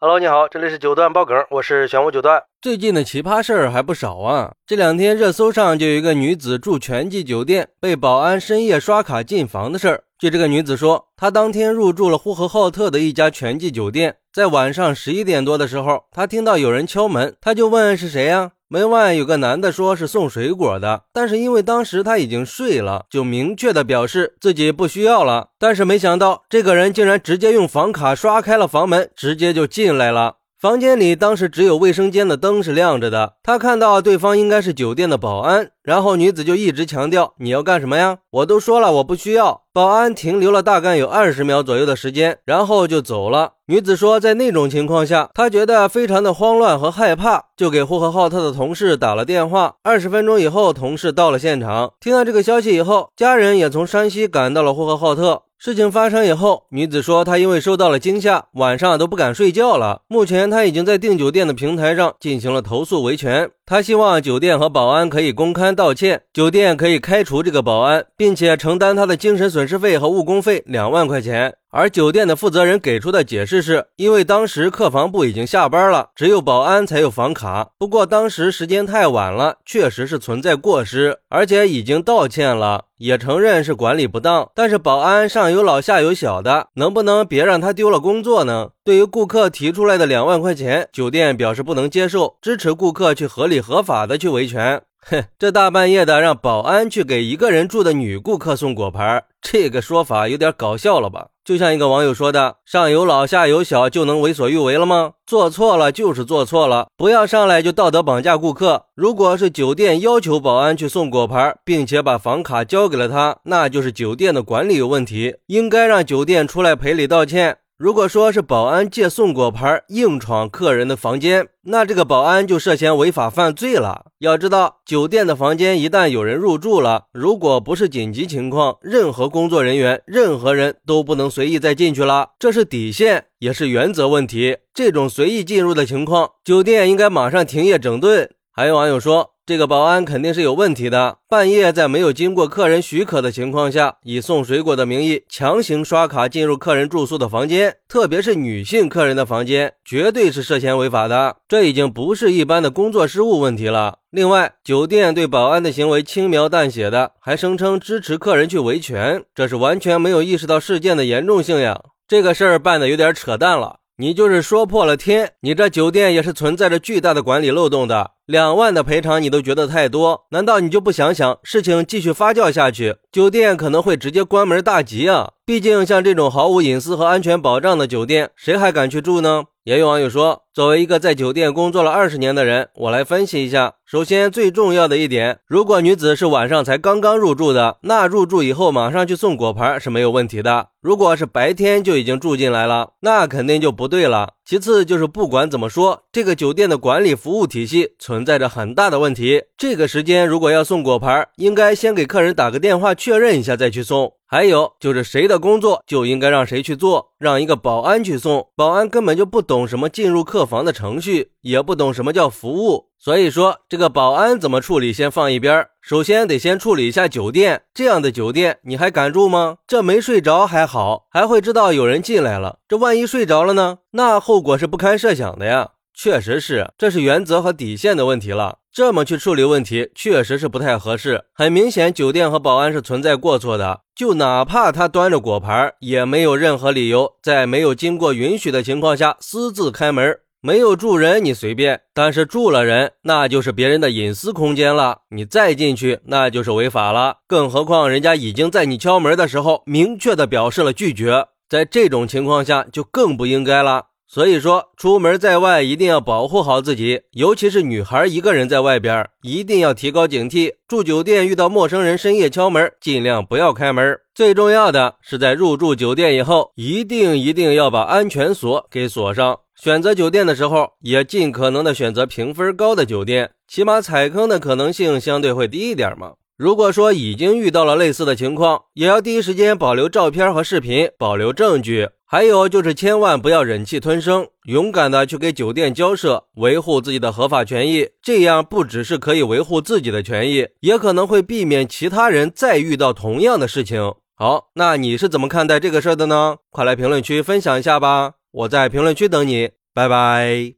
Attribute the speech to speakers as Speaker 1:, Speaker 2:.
Speaker 1: Hello，你好，这里是九段爆梗，我是玄武九段。
Speaker 2: 最近的奇葩事儿还不少啊！这两天热搜上就有一个女子住全季酒店，被保安深夜刷卡进房的事儿。据这个女子说，她当天入住了呼和浩特的一家全季酒店，在晚上十一点多的时候，她听到有人敲门，她就问是谁呀？门外有个男的说是送水果的，但是因为当时他已经睡了，就明确的表示自己不需要了。但是没想到这个人竟然直接用房卡刷开了房门，直接就进来了。房间里当时只有卫生间的灯是亮着的，他看到对方应该是酒店的保安，然后女子就一直强调你要干什么呀？我都说了我不需要。保安停留了大概有二十秒左右的时间，然后就走了。女子说，在那种情况下，她觉得非常的慌乱和害怕，就给呼和浩特的同事打了电话。二十分钟以后，同事到了现场，听到这个消息以后，家人也从山西赶到了呼和浩特。事情发生以后，女子说她因为受到了惊吓，晚上都不敢睡觉了。目前她已经在订酒店的平台上进行了投诉维权。她希望酒店和保安可以公开道歉，酒店可以开除这个保安，并且承担她的精神损失费和误工费两万块钱。而酒店的负责人给出的解释是，因为当时客房部已经下班了，只有保安才有房卡。不过当时时间太晚了，确实是存在过失，而且已经道歉了，也承认是管理不当。但是保安上有老下有小的，能不能别让他丢了工作呢？对于顾客提出来的两万块钱，酒店表示不能接受，支持顾客去合理合法的去维权。哼，这大半夜的让保安去给一个人住的女顾客送果盘，这个说法有点搞笑了吧？就像一个网友说的：“上有老下有小就能为所欲为了吗？做错了就是做错了，不要上来就道德绑架顾客。如果是酒店要求保安去送果盘，并且把房卡交给了他，那就是酒店的管理有问题，应该让酒店出来赔礼道歉。”如果说是保安借送果盘硬闯客人的房间，那这个保安就涉嫌违法犯罪了。要知道，酒店的房间一旦有人入住了，如果不是紧急情况，任何工作人员、任何人都不能随意再进去了，这是底线，也是原则问题。这种随意进入的情况，酒店应该马上停业整顿。还有网友说。这个保安肯定是有问题的，半夜在没有经过客人许可的情况下，以送水果的名义强行刷卡进入客人住宿的房间，特别是女性客人的房间，绝对是涉嫌违法的。这已经不是一般的工作失误问题了。另外，酒店对保安的行为轻描淡写的，还声称支持客人去维权，这是完全没有意识到事件的严重性呀！这个事儿办的有点扯淡了。你就是说破了天，你这酒店也是存在着巨大的管理漏洞的。两万的赔偿你都觉得太多，难道你就不想想事情继续发酵下去，酒店可能会直接关门大吉啊？毕竟像这种毫无隐私和安全保障的酒店，谁还敢去住呢？也有网友说，作为一个在酒店工作了二十年的人，我来分析一下。首先，最重要的一点，如果女子是晚上才刚刚入住的，那入住以后马上去送果盘是没有问题的。如果是白天就已经住进来了，那肯定就不对了。其次就是不管怎么说，这个酒店的管理服务体系存在着很大的问题。这个时间如果要送果盘，应该先给客人打个电话确认一下再去送。还有就是谁的工作就应该让谁去做，让一个保安去送，保安根本就不懂什么进入客房的程序，也不懂什么叫服务，所以说这个保安怎么处理先放一边儿，首先得先处理一下酒店，这样的酒店你还敢住吗？这没睡着还好，还会知道有人进来了，这万一睡着了呢？那后果是不堪设想的呀。确实是，这是原则和底线的问题了。这么去处理问题，确实是不太合适。很明显，酒店和保安是存在过错的。就哪怕他端着果盘，也没有任何理由在没有经过允许的情况下私自开门。没有住人你随便，但是住了人，那就是别人的隐私空间了。你再进去，那就是违法了。更何况人家已经在你敲门的时候明确的表示了拒绝，在这种情况下就更不应该了。所以说，出门在外一定要保护好自己，尤其是女孩一个人在外边，一定要提高警惕。住酒店遇到陌生人深夜敲门，尽量不要开门。最重要的是，在入住酒店以后，一定一定要把安全锁给锁上。选择酒店的时候，也尽可能的选择评分高的酒店，起码踩坑的可能性相对会低一点嘛。如果说已经遇到了类似的情况，也要第一时间保留照片和视频，保留证据。还有就是，千万不要忍气吞声，勇敢的去给酒店交涉，维护自己的合法权益。这样不只是可以维护自己的权益，也可能会避免其他人再遇到同样的事情。好，那你是怎么看待这个事儿的呢？快来评论区分享一下吧，我在评论区等你。拜拜。